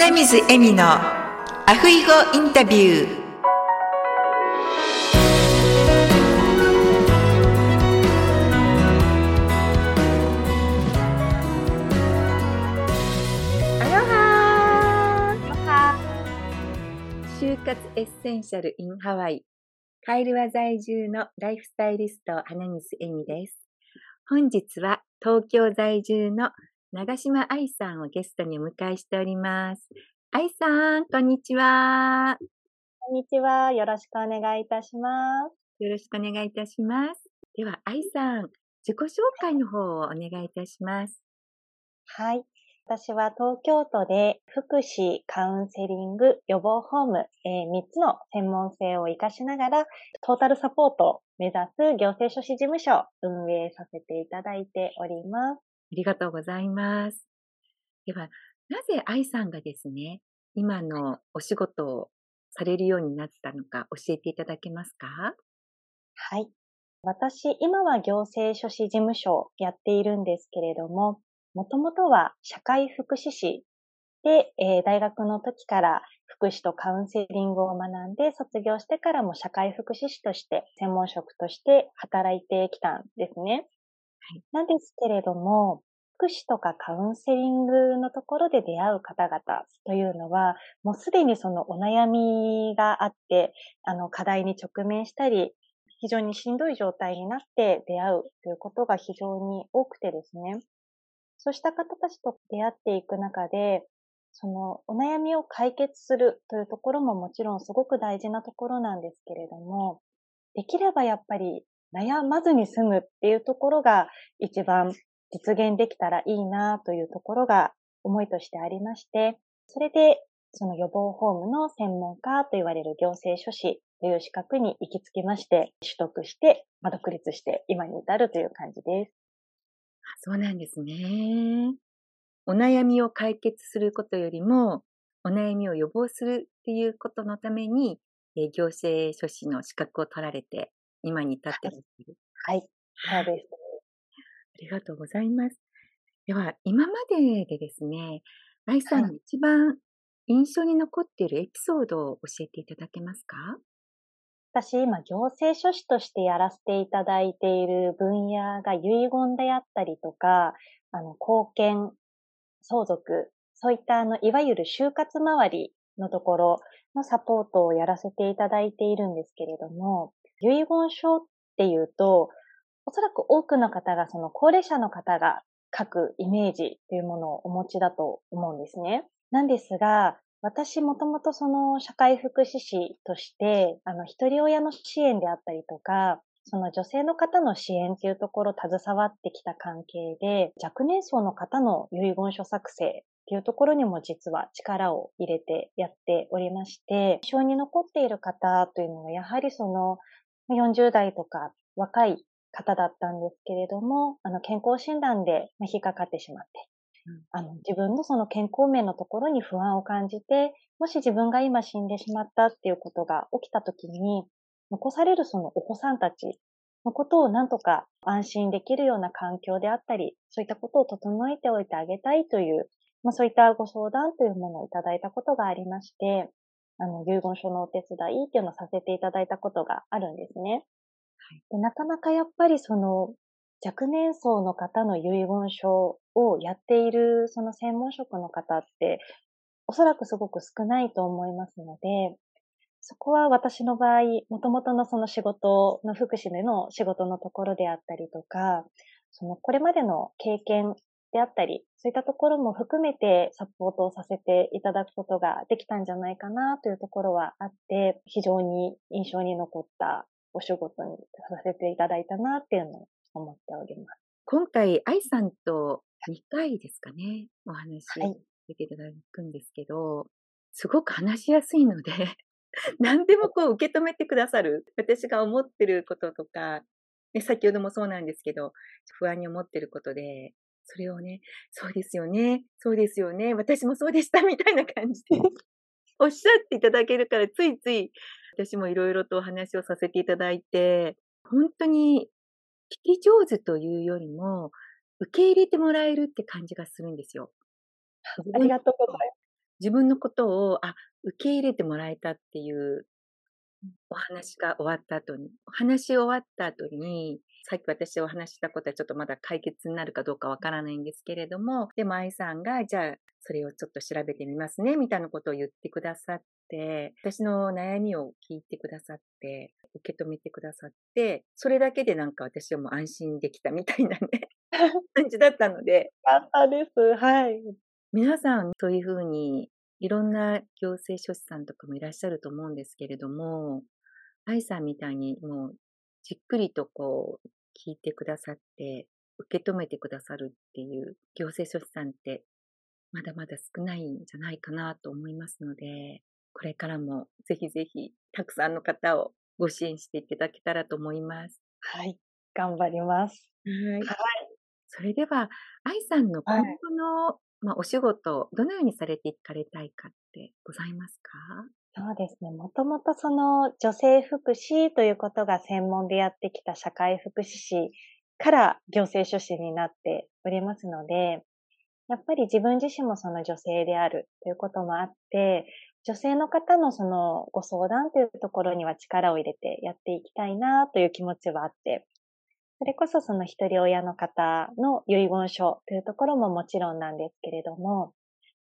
花水恵美のアフイゴインタビュー。終活エッセンシャル in ハワイ。カイルワ在住のライフスタイリスト花水恵美です。本日は東京在住の長島愛さんをゲストにお迎えしております。愛さん、こんにちは。こんにちは。よろしくお願いいたします。よろしくお願いいたします。では、愛さん、自己紹介の方をお願いいたします。はい。私は東京都で福祉、カウンセリング、予防ホーム、えー、3つの専門性を活かしながら、トータルサポートを目指す行政書士事務所を運営させていただいております。ありがとうございます。では、なぜ愛さんがですね、今のお仕事をされるようになったのか教えていただけますか？はい。私、今は行政書士事務所をやっているんですけれども、もともとは社会福祉士で、えー、大学の時から福祉とカウンセリングを学んで、卒業してからも社会福祉士として、専門職として働いてきたんですね。はい、なんですけれども、福祉とかカウンセリングのところで出会う方々というのは、もうすでにそのお悩みがあって、あの課題に直面したり、非常にしんどい状態になって出会うということが非常に多くてですね。そうした方たちと出会っていく中で、そのお悩みを解決するというところももちろんすごく大事なところなんですけれども、できればやっぱり悩まずに済むっていうところが一番実現できたらいいなというところが思いとしてありまして、それでその予防ホームの専門家と言われる行政書士という資格に行き着きまして、取得して、ま独立して今に至るという感じです。そうなんですね。お悩みを解決することよりも、お悩みを予防するっていうことのために、行政書士の資格を取られて、今に至ってます。はい。そうです。ありがとうございます。では、今まででですね、愛さんの一番印象に残っているエピソードを教えていただけますか？私、今、行政書士としてやらせていただいている分野が遺言であったりとか、あの、貢献、相続、そういったあの、いわゆる就活周りのところのサポートをやらせていただいているんですけれども、遺言書っていうと、おそらく多くの方がその高齢者の方が書くイメージというものをお持ちだと思うんですね。なんですが、私もともとその社会福祉士として、あの、一人親の支援であったりとか、その女性の方の支援っていうところを携わってきた関係で、若年層の方の遺言書作成っていうところにも実は力を入れてやっておりまして、印象に残っている方というのはやはりその40代とか若い方だったんですけれども、あの健康診断で引っかかってしまって、あの、自分のその健康面のところに不安を感じて、もし自分が今死んでしまったっていうことが起きた時に、残されるそのお子さんたちのことをなんとか安心できるような環境であったり、そういったことを整えておいてあげたいという、まあ、そういったご相談というものをいただいたことがありまして、あの、遺言書のお手伝いっていうのをさせていただいたことがあるんですね。はい、でなかなかやっぱりその若年層の方の遺言書をやっているその専門職の方って、おそらくすごく少ないと思いますので、そこは私の場合、もともとのその仕事の福祉での仕事のところであったりとか、そのこれまでの経験であったり、そういったところも含めてサポートをさせていただくことができたんじゃないかなというところはあって、非常に印象に残ったお仕事にさせていただいたなっていうのを思っております。今回、愛さんと2回ですかね、お話をさせていただくんですけど、はい、すごく話しやすいので 何でもこう受け止めてくださる。私が思ってることとか、ね、先ほどもそうなんですけど、不安に思ってることで、それをね、そうですよね、そうですよね、私もそうでしたみたいな感じでおっしゃっていただけるから、ついつい私もいろいろとお話をさせていただいて、本当に聞き上手というよりも、受け入れてもらえるって感じがするんですよ。ありがとうございます。自分のことを、あ、受け入れてもらえたっていうお話が終わった後に、お話し終わった後に、さっき私お話したことはちょっとまだ解決になるかどうかわからないんですけれども、でも愛さんが、じゃあ、それをちょっと調べてみますね、みたいなことを言ってくださって、私の悩みを聞いてくださって、受け止めてくださって、それだけでなんか私はもう安心できたみたいなね、感じだったので。あったです。はい。皆さん、そういうふうにいろんな行政書士さんとかもいらっしゃると思うんですけれども、愛さんみたいにもうじっくりとこう聞いてくださって、受け止めてくださるっていう行政書士さんってまだまだ少ないんじゃないかなと思いますので、これからもぜひぜひたくさんの方をご支援していただけたらと思います。はい。頑張ります。はい。はい、それでは、愛さんの今後の、はいまあ、お仕事、どのようにされていかれたいかってございますか？そうですね。もともとその女性福祉ということが専門でやってきた社会福祉士から行政書士になっておりますので、やっぱり自分自身もその女性であるということもあって、女性の方のそのご相談というところには力を入れてやっていきたいなという気持ちはあって、それこそその一人親の方の遺言書というところももちろんなんですけれども、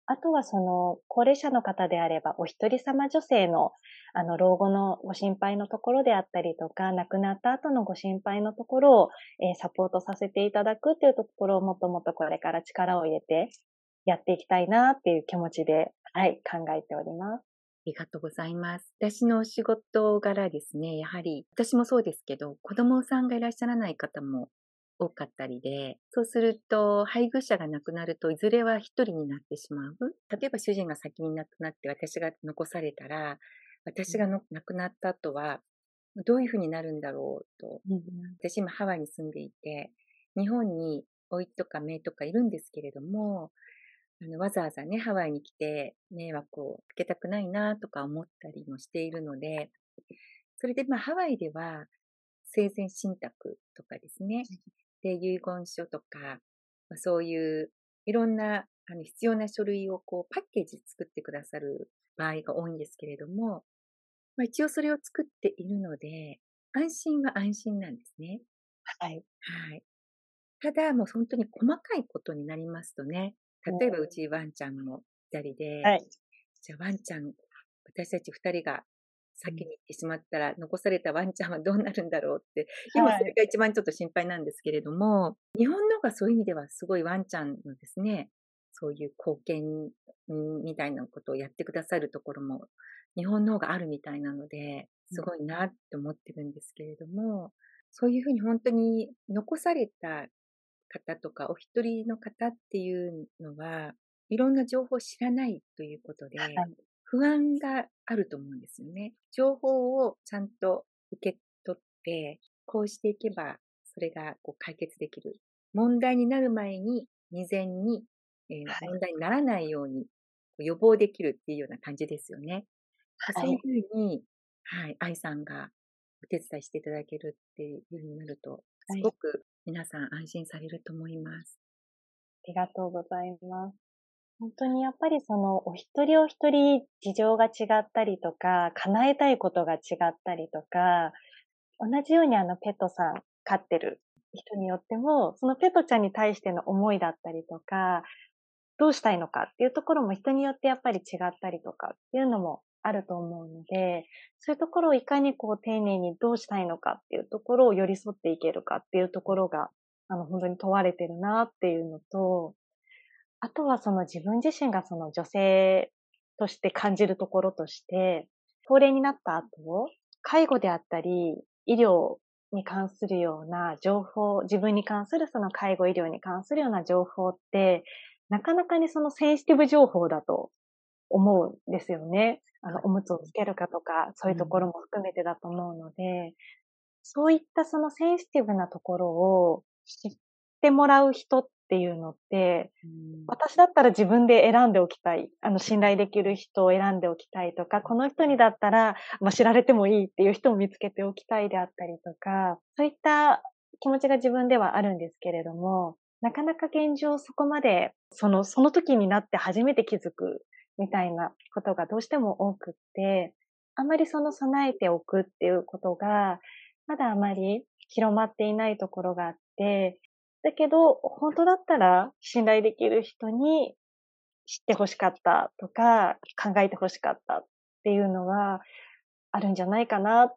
あとはその高齢者の方であればお一人様女性のあの老後のご心配のところであったりとか、亡くなった後のご心配のところを、えー、サポートさせていただくというところをもっともっとこれから力を入れてやっていきたいなっていう気持ちで、はい、考えております。ありがとうございます。私の仕事柄ですね、やはり、私もそうですけど、子供さんがいらっしゃらない方も多かったりで、そうすると、配偶者が亡くなると、いずれは一人になってしまう。例えば主人が先に亡くなって私が残されたら、私がの亡くなった後は、どういうふうになるんだろうと。うん、私今ハワイに住んでいて、日本に甥とか姪とかいるんですけれども、あの、わざわざね、ハワイに来て迷惑をかけたくないなとか思ったりもしているので、それでまあハワイでは生前信託とかですね、で、遺言書とか、まあ、そういういろんなあの必要な書類をこうパッケージ作ってくださる場合が多いんですけれども、まあ、一応それを作っているので、安心は安心なんですね。はい。はい。ただ、もう本当に細かいことになりますとね、例えばうちワンちゃんも二人で、はい、じゃあワンちゃん、私たち二人が先に行ってしまったら、残されたワンちゃんはどうなるんだろうって、今それが一番ちょっと心配なんですけれども、はい、日本のがそういう意味ではすごいワンちゃんのですね、そういう貢献みたいなことをやってくださるところも日本の方があるみたいなので、すごいなって思ってるんですけれども、そういうふうに本当に残された方とか、お一人の方っていうのは、いろんな情報を知らないということで、不安があると思うんですよね。情報をちゃんと受け取って、こうしていけば、それがこう解決できる。問題になる前に、未然に、えーはい、問題にならないように予防できるっていうような感じですよね。はい、そういうふうに、はい、愛さんがお手伝いしていただけるっていうふうになると、すごく皆さん安心されると思います。ありがとうございます。本当にやっぱりそのお一人お一人事情が違ったりとか、叶えたいことが違ったりとか、同じようにあのペットさん飼ってる人によっても、そのペットちゃんに対しての思いだったりとか、どうしたいのかっていうところも人によってやっぱり違ったりとかっていうのもあると思うので、そういうところをいかにこう丁寧にどうしたいのかっていうところを寄り添っていけるかっていうところが、あの、本当に問われてるなっていうのと、あとはその自分自身がその女性として感じるところとして、高齢になった後、介護であったり、医療に関するような情報、自分に関するその介護医療に関するような情報って、なかなかにそのセンシティブ情報だと思うんですよね。あの、おむつをつけるかとか、そういうところも含めてだと思うので、そういったそのセンシティブなところを知ってもらう人っていうのって、私だったら自分で選んでおきたい。あの、信頼できる人を選んでおきたいとか、この人にだったら、まあ、知られてもいいっていう人を見つけておきたいであったりとか、そういった気持ちが自分ではあるんですけれども、なかなか現状そこまで、その、その時になって初めて気づくみたいなことがどうしても多くって、あまりその備えておくっていうことが、まだあまり広まっていないところがあって、だけど、本当だったら信頼できる人に知って欲しかったとか、考えて欲しかったっていうのはあるんじゃないかなっ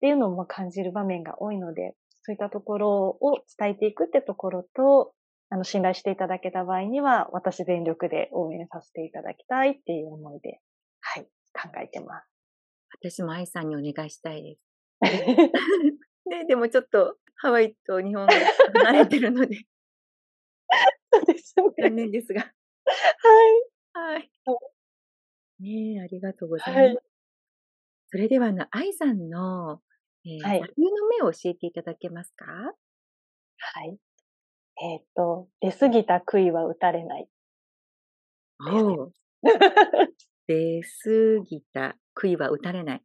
ていうのも感じる場面が多いので、そういったところを伝えていくってところと、あの、信頼していただけた場合には、私全力で応援させていただきたいっていう思いで、はい、考えてます。私も愛さんにお願いしたいです。ね、でもちょっとハワイと日本が離れてるので。そうですね。残念ですが。はい。はい。ねえ、ありがとうございます。はい、それでは、あの、愛さんの、えー、はい、座右の目を教えていただけますか？はい。えっ、ー、と、出過ぎた杭は打たれない。お 出過ぎた杭は打たれない。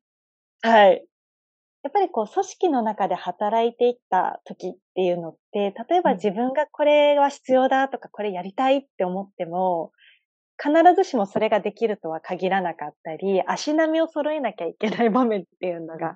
はい。やっぱりこう、組織の中で働いていった時っていうのって、例えば自分がこれは必要だとか、これやりたいって思っても、必ずしもそれができるとは限らなかったり、足並みを揃えなきゃいけない場面っていうのが、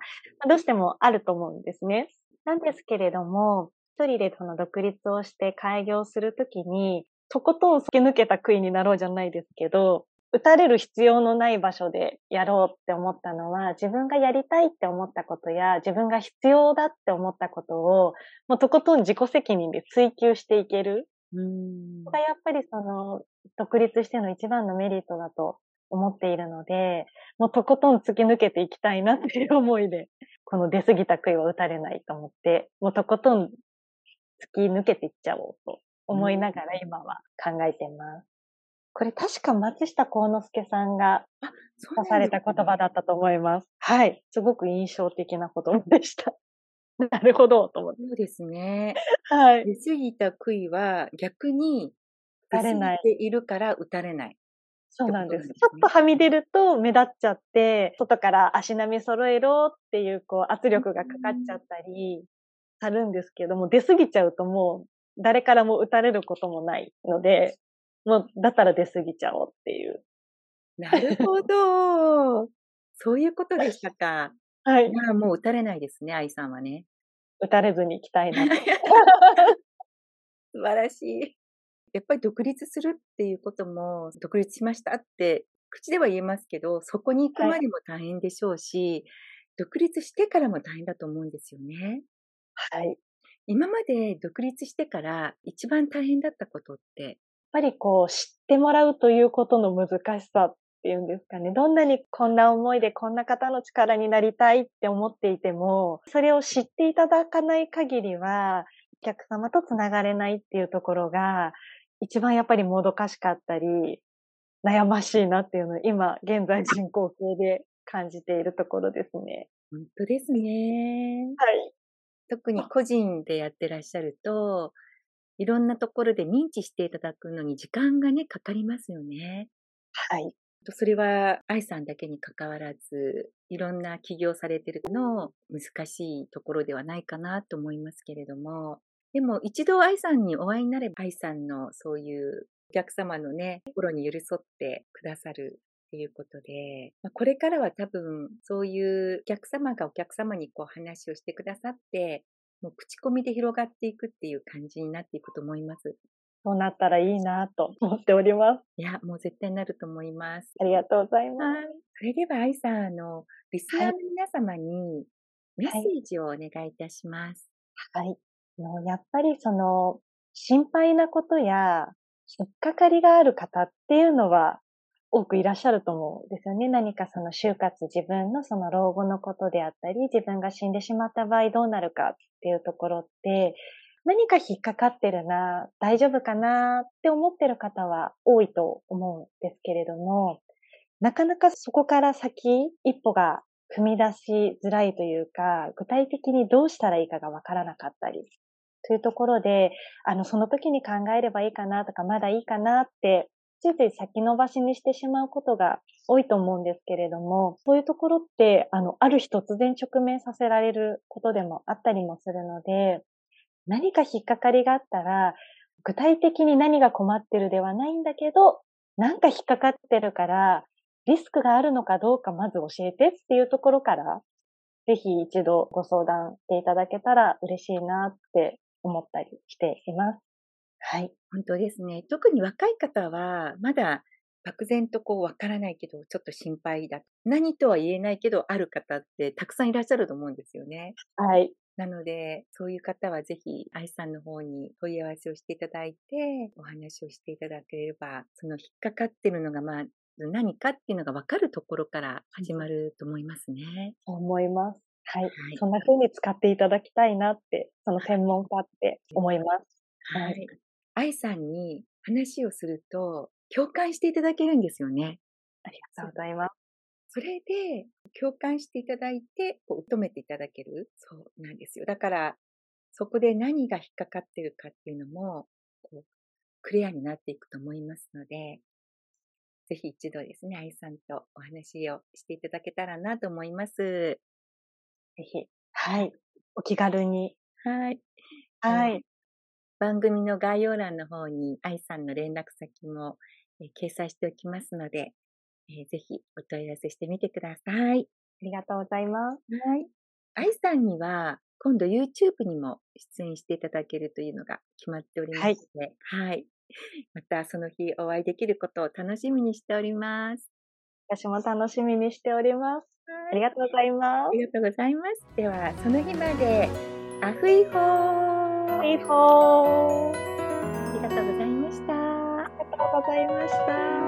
どうしてもあると思うんですね。なんですけれども、一人でその独立をして開業するときに、とことん突き抜けた杭になろうじゃないですけど、打たれる必要のない場所でやろうって思ったのは、自分がやりたいって思ったことや、自分が必要だって思ったことを、もうとことん自己責任で追求していける。うんがやっぱりその、独立しての一番のメリットだと思っているので、もうとことん突き抜けていきたいなっていう思いで、この出過ぎた杭は打たれないと思って、もうとことん突き抜けていっちゃおうと思いながら今は考えてます。これ確か松下幸之助さんが出された言葉だったと思います。はい。すごく印象的な言葉でした。なるほど、と思って。そうですね。はい。出過ぎた杭は逆に打たれない。いるから打たれない。そうなんです。ちょっとはみ出ると目立っちゃって、外から足並み揃えろっていう、こう、圧力がかかっちゃったり、あるんですけども、出過ぎちゃうともう、誰からも打たれることもないので、もう、だったら出過ぎちゃおうっていう。なるほど。そういうことでしたか。はい。まあ、もう打たれないですね、愛さんはね。打たれずに行きたいなと。素晴らしい。やっぱり独立するっていうことも、独立しましたって口では言えますけど、そこに行くまでも大変でしょうし、はい、独立してからも大変だと思うんですよね。はい。今まで独立してから一番大変だったことって、ぱりこう知ってもらうということの難しさっていうんですかね。どんなにこんな思いでこんな方の力になりたいって思っていても、それを知っていただかない限りは、お客様とつながれないっていうところが、一番やっぱりもどかしかったり、悩ましいなっていうのを今、現在進行形で感じているところですね。本当ですね。はい。特に個人でやってらっしゃると、いろんなところで認知していただくのに時間がね、かかりますよね。はい。それは愛さんだけに関わらず、いろんな起業されてるの難しいところではないかなと思いますけれども、でも一度愛さんにお会いになれば愛さんのそういうお客様のね、心に寄り添ってくださるっていうことで、まあ、これからは多分そういうお客様がお客様にこう話をしてくださって、もう口コミで広がっていくっていう感じになっていくと思います。そうなったらいいなと思っております。いや、もう絶対なると思います。ありがとうございます。それでは、愛さん、あの、リスナーの皆様にメッセージをお願いいたします。はい。はい、やっぱりその、心配なことや、引っかかりがある方っていうのは、多くいらっしゃると思うんですよね。何かその就活、自分のその老後のことであったり、自分が死んでしまった場合どうなるかっていうところって、何か引っかかってるな、大丈夫かなって思ってる方は多いと思うんですけれども、なかなかそこから先、一歩が踏み出しづらいというか、具体的にどうしたらいいかがわからなかったり、というところで、あの、その時に考えればいいかなとか、まだいいかなってついつい先延ばしにしてしまうことが多いと思うんですけれども、そういうところって、あの、ある日突然直面させられることでもあったりもするので、何か引っかかりがあったら、具体的に何が困ってるではないんだけど、なんか引っかかってるから、リスクがあるのかどうかまず教えてっていうところから、ぜひ一度ご相談していただけたら嬉しいなって思ったりしています。はい。本当ですね。特に若い方は、まだ漠然とこうわからないけど、ちょっと心配だ。何とは言えないけど、ある方ってたくさんいらっしゃると思うんですよね。はい。なので、そういう方はぜひ、愛さんの方に問い合わせをしていただいて、お話をしていただければ、その引っかかってるのが、まあ、何かっていうのが分かるところから始まると思いますね。そう思います。はい。はい、そんな風に使っていただきたいなって、その専門家って思います。はい。愛さんに話をすると、共感していただけるんですよね。ありがとうございます。それで、共感していただいて、こう、受け止めていただける。そうなんですよ。だから、そこで何が引っかかってるかっていうのも、こう、クリアになっていくと思いますので、ぜひ一度ですね、愛さんとお話をしていただけたらなと思います。ぜひ、はい。お気軽に。はい。はい。番組の概要欄の方に愛さんの連絡先も、え掲載しておきますので、えー、ぜひお問い合わせしてみてください。ありがとうございます。はい。愛さんには、今度 YouTube にも出演していただけるというのが決まっておりますので、はい、はい。またその日お会いできることを楽しみにしております。私も楽しみにしております。ありがとうございます。ありがとうございます。では、その日まで、アフイホーありがとうございました。ありがとうございました。